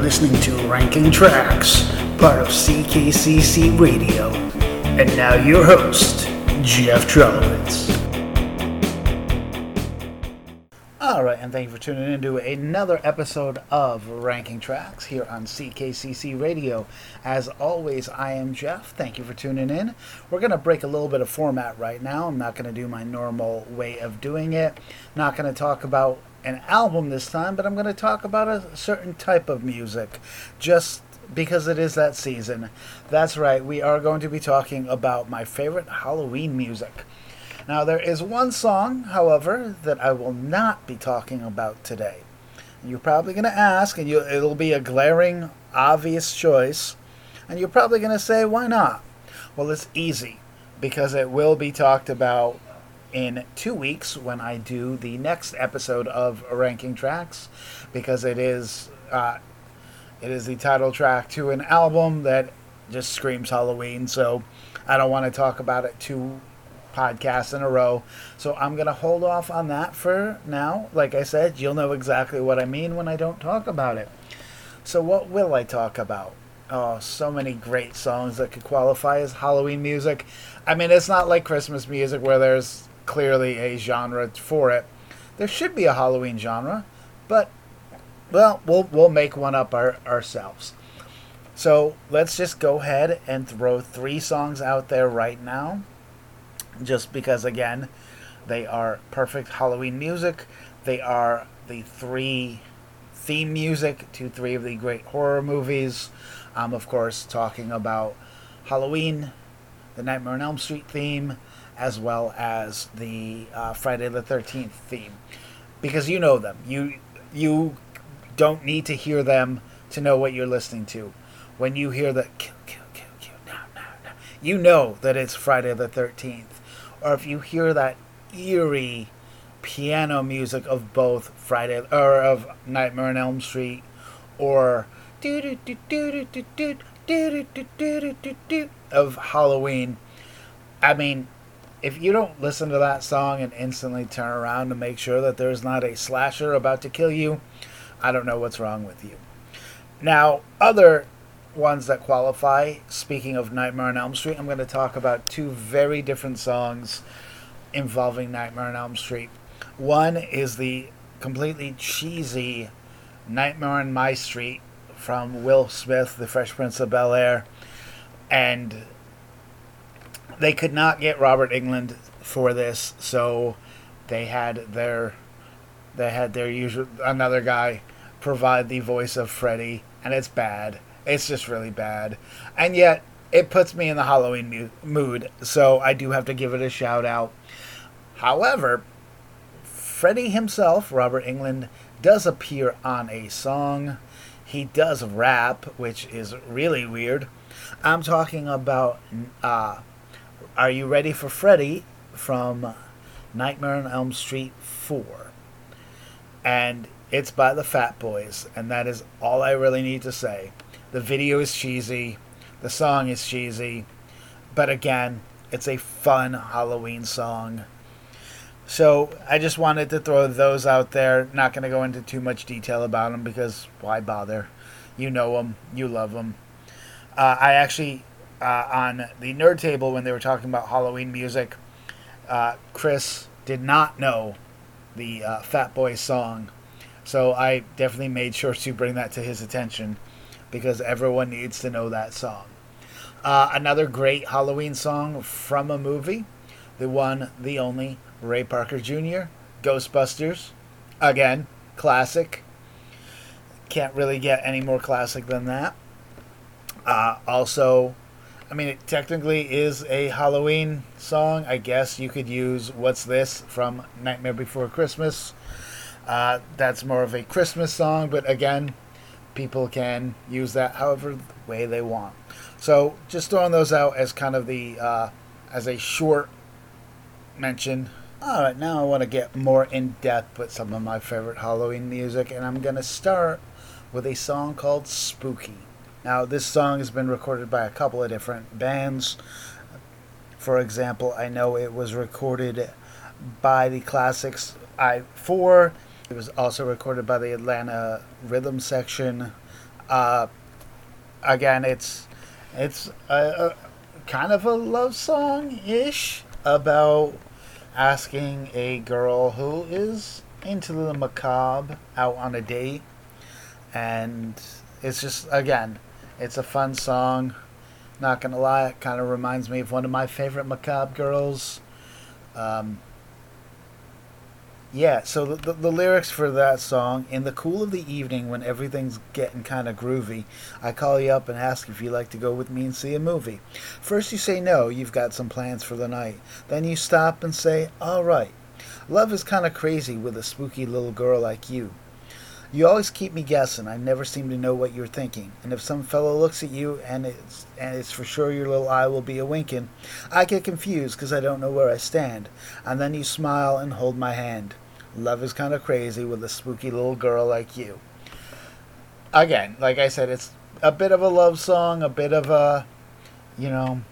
listening to Ranking Tracks, part of CKCC Radio. And now your host, Jeff Trelowitz. And thank you for tuning in to another episode of Ranking Tracks here on CKCC Radio. As always, I am Jeff. Thank you for tuning in. We're going to break a little bit of format right now. I'm not going to do my normal way of doing it. Not going to talk about an album this time, but I'm going to talk about a certain type of music just because it is that season. That's right, we are going to be talking about my favorite Halloween music. Now, there is one song, however, that I will not be talking about today. You're probably going to ask, and you, it'll be a glaring, obvious choice, and you're probably going to say, why not? Well, it's easy, because it will be talked about in two weeks when I do the next episode of Ranking Tracks, because it is uh, it is the title track to an album that just screams Halloween. So I don't want to talk about it two podcasts in a row. So I'm gonna hold off on that for now. Like I said, you'll know exactly what I mean when I don't talk about it. So what will I talk about? Oh, so many great songs that could qualify as Halloween music. I mean, it's not like Christmas music where there's clearly a genre for it. There should be a Halloween genre, but well, we'll we'll make one up our, ourselves. So let's just go ahead and throw three songs out there right now, just because again, they are perfect Halloween music. They are the three theme music to three of the great horror movies. I'm of course talking about Halloween, the Nightmare on Elm Street theme, as well as the uh, Friday the Thirteenth theme, because you know them. You you don't need to hear them to know what you're listening to. When you hear the kill, kill, kill, kill, no, no, no, you know that it's Friday the Thirteenth. Or if you hear that eerie piano music of both Friday or of Nightmare on Elm Street, or of Halloween. I mean, if you don't listen to that song and instantly turn around to make sure that there's not a slasher about to kill you, I don't know what's wrong with you. Now, other ones that qualify, speaking of Nightmare on Elm Street, I'm going to talk about two very different songs involving Nightmare on Elm Street. One is the completely cheesy Nightmare on My Street from Will Smith, The Fresh Prince of Bel Air. And they could not get Robert Englund for this, so they had their they had their usual another guy provide the voice of Freddy, and it's bad. It's just really bad, and yet it puts me in the Halloween mu- mood. So I do have to give it a shout out. However, Freddy himself, Robert Englund, does appear on a song. He does rap, which is really weird. I'm talking about uh, are You Ready for Freddy from Nightmare on Elm Street 4. And it's by the Fat Boys, and that is all I really need to say. The video is cheesy, the song is cheesy, but again, it's a fun Halloween song. So I just wanted to throw those out there. Not going to go into too much detail about them because why bother? You know them, you love them. Uh, I actually uh, on the nerd table when they were talking about Halloween music. Uh, Chris did not know the uh, Fat Boy song, so I definitely made sure to bring that to his attention because everyone needs to know that song. Uh, another great Halloween song from a movie, the one, the only, Ray Parker Jr., Ghostbusters. Again, classic. Can't really get any more classic than that. Uh, also, I mean, it technically is a Halloween song. I guess you could use What's This from Nightmare Before Christmas. Uh, that's more of a Christmas song, but again, people can use that however way they want. So just throwing those out as kind of the, uh, as a short mention. All right, now I want to get more in depth with some of my favorite Halloween music, and I'm to start with a song called Spooky. Now, this song has been recorded by a couple of different bands. For example, I know it was recorded by the Classics I 4. It was also recorded by the Atlanta Rhythm Section. Uh, again, it's it's a, a kind of a love song ish about asking a girl who is into the macabre out on a date, and it's just again, it's a fun song. Not gonna lie, it kind of reminds me of one of my favorite macabre girls. Um, yeah, so the, the, the, lyrics for that song In the cool of the evening, when everything's getting kind of groovy, I call you up and ask if you'd like to go with me and see a movie. First, you say no, you've got some plans for the night. Then you stop and say, all right. Love is kind of crazy with a spooky little girl like you. You always keep me guessing. I never seem to know what you're thinking. And if some fellow looks at you and it's and it's for sure your little eye will be a winking, I get confused because I don't know where I stand. And then you smile and hold my hand. Love is kind of crazy with a spooky little girl like you. Again, like I said, it's a bit of a love song, a bit of a, you know,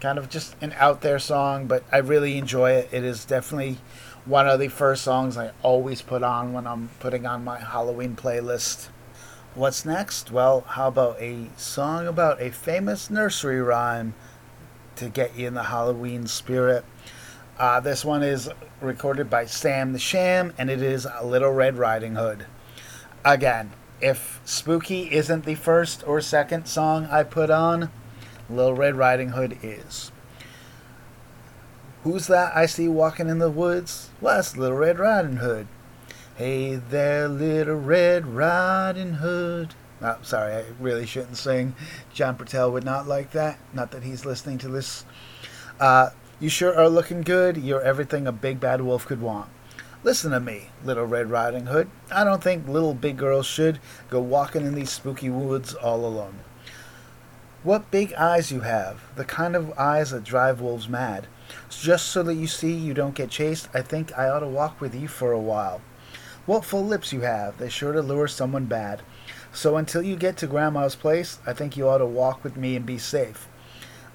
kind of just an out there song, but I really enjoy it. It is definitely one of the first songs I always put on when I'm putting on my Halloween playlist. What's next? Well, how about a song about a famous nursery rhyme to get you in the Halloween spirit? Uh, this one is recorded by Sam the Sham, and it is Little Red Riding Hood. Again, if Spooky isn't the first or second song I put on, Little Red Riding Hood is. Who's that I see walking in the woods? Well, that's Little Red Riding Hood. Hey there, Little Red Riding Hood. Oh, sorry, I really shouldn't sing. John Pertell would not like that. Not that he's listening to this. Uh, you sure are looking good. You're everything a big bad wolf could want. Listen to me, Little Red Riding Hood. I don't think little big girls should go walking in these spooky woods all alone. What big eyes you have, the kind of eyes that drive wolves mad. Just so that you see you don't get chased, I think I ought to walk with you for a while. What full lips you have, they sure to lure someone bad. So until you get to Grandma's place, I think you ought to walk with me and be safe.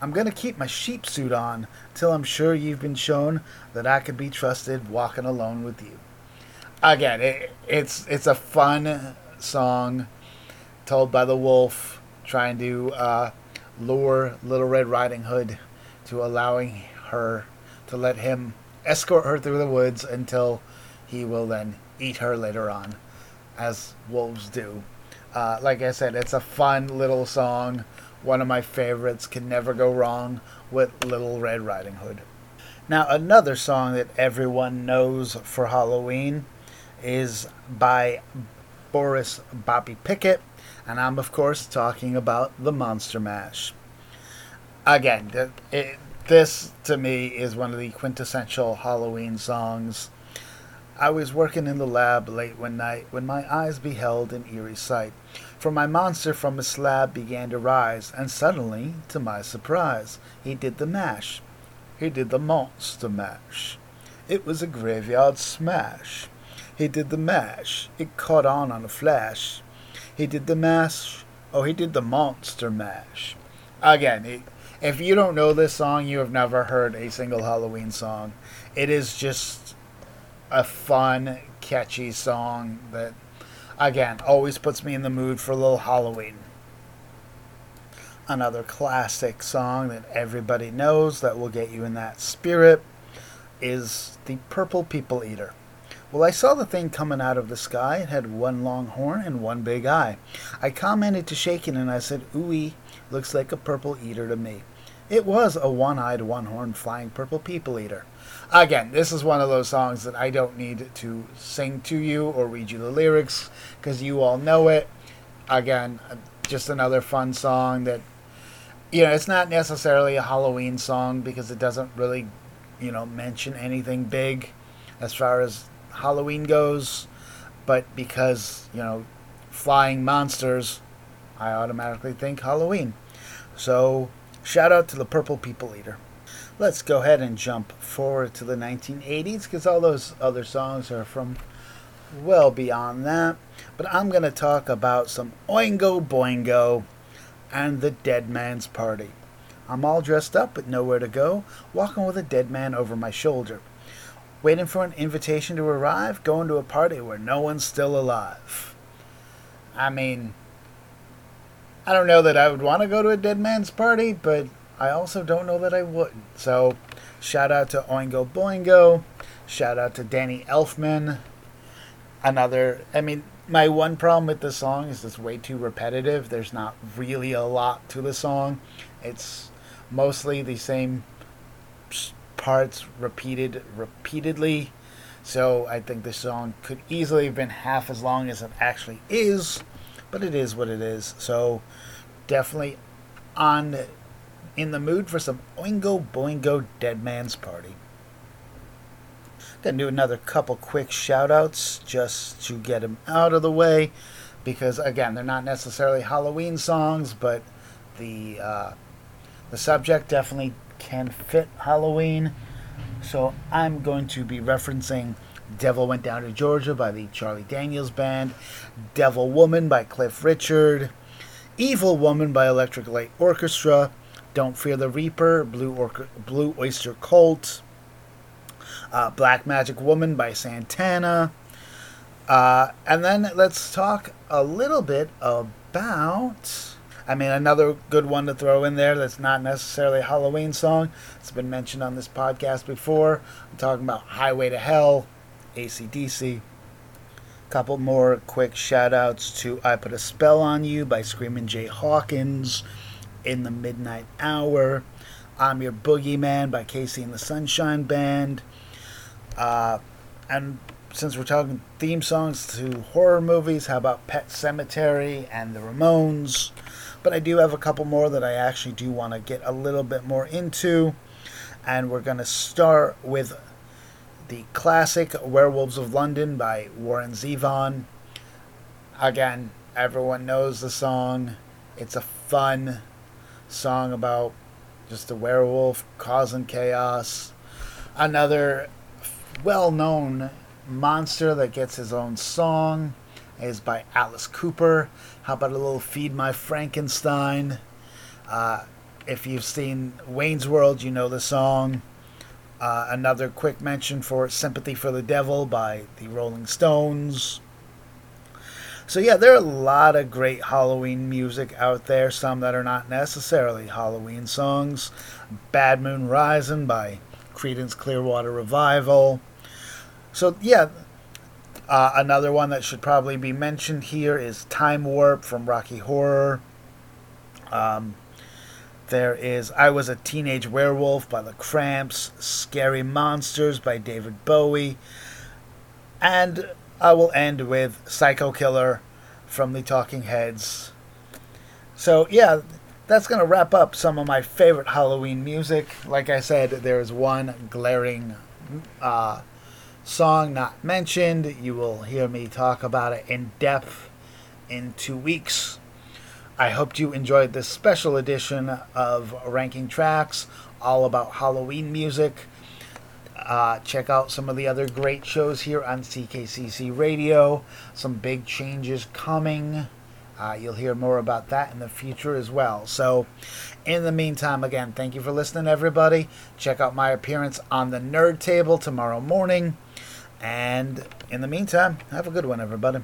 I'm going to keep my sheep suit on till I'm sure you've been shown that I could be trusted walking alone with you. Again, it, it's it's a fun song told by the wolf trying to uh, lure Little Red Riding Hood to allowing her to let him escort her through the woods until he will then eat her later on, as wolves do. Uh, like I said, it's a fun little song. One of my favorites. Can never go wrong with Little Red Riding Hood. Now, another song that everyone knows for Halloween is by Boris Bobby Pickett, and I'm, of course, talking about the Monster Mash. Again, it, this to me is one of the quintessential Halloween songs. I was working in the lab late one night when my eyes beheld an eerie sight. For my monster from his slab began to rise, and suddenly, to my surprise, he did the mash. He did the monster mash. It was a graveyard smash. He did the mash. It caught on on a flash. He did the mash. Oh, he did the monster mash. Again, if you don't know this song, you have never heard a single Halloween song. It is just a fun, catchy song that Again, always puts me in the mood for a little Halloween. Another classic song that everybody knows that will get you in that spirit is the Purple People Eater. Well, I saw the thing coming out of the sky. It had one long horn and one big eye. I commented to Shaken and I said, Ooey, looks like a purple eater to me. It was a one eyed, one horned flying purple people eater. Again, this is one of those songs that I don't need to sing to you or read you the lyrics because you all know it. Again, just another fun song that, you know, it's not necessarily a Halloween song because it doesn't really, you know, mention anything big as far as Halloween goes, but because, you know, flying monsters, I automatically think Halloween. So, Shout out to the Purple People Eater. Let's go ahead and jump forward to the 1980s because all those other songs are from well beyond that. But I'm going to talk about some Oingo Boingo and the Dead Man's Party. I'm all dressed up but nowhere to go, walking with a dead man over my shoulder. Waiting for an invitation to arrive, going to a party where no one's still alive. I mean, I don't know that I would want to go to a dead man's party, but I also don't know that I wouldn't. So, shout out to Oingo Boingo. Shout out to Danny Elfman. Another, I mean, my one problem with the song is it's way too repetitive. There's not really a lot to the song. It's mostly the same parts repeated repeatedly. So I think the song could easily have been half as long as it actually is, but it is what it is. So definitely on in the mood for some Oingo Boingo Dead Man's Party. Gonna do another couple quick shout outs just to get them out of the way because again they're not necessarily Halloween songs, but the uh, the subject definitely can fit Halloween. So I'm going to be referencing Devil Went Down to Georgia by the Charlie Daniels Band, Devil Woman by Cliff Richard, Evil Woman by Electric Light Orchestra, Don't Fear the Reaper, Blue, Blue Oyster Cult, uh, Black Magic Woman by Santana. Uh, and then let's talk a little bit about. I mean, another good one to throw in there that's not necessarily a Halloween song. It's been mentioned on this podcast before. I'm talking about Highway to Hell, ACDC. Couple more quick shout outs to I Put a Spell on You by Screaming Jay Hawkins, In the Midnight Hour, I'm Your Boogeyman by KC and the Sunshine Band. Uh, and since we're talking theme songs to horror movies, how about Pet Sematary and the Ramones? But I do have a couple more that I actually do want to get a little bit more into. And we're going to start with the classic Werewolves of London by Warren Zevon. Again, everyone knows the song. It's a fun song about just a werewolf causing chaos. Another well known monster that gets his own song is by Alice Cooper. How about a little Feed My Frankenstein? Uh, if you've seen Wayne's World, you know the song. Uh, another quick mention for Sympathy for the Devil by the Rolling Stones. So, yeah, there are a lot of great Halloween music out there, some that are not necessarily Halloween songs. Bad Moon Rising by Creedence Clearwater Revival. So, yeah, uh, another one that should probably be mentioned here is Time Warp from Rocky Horror. Um, there is I Was a Teenage Werewolf by The Cramps, Scary Monsters by David Bowie, and I will end with Psycho Killer from the Talking Heads. So, yeah, that's going to wrap up some of my favorite Halloween music. Like I said, there's one glaring uh, song not mentioned. You will hear me talk about it in depth in two weeks. I hope you enjoyed this special edition of Ranking Tracks, all about Halloween music. Uh, check out some of the other great shows here on CKCC Radio. Some big changes coming. Uh, you'll hear more about that in the future as well. So, in the meantime, again, thank you for listening, everybody. Check out my appearance on the Nerd Table tomorrow morning. And in the meantime, have a good one, everybody.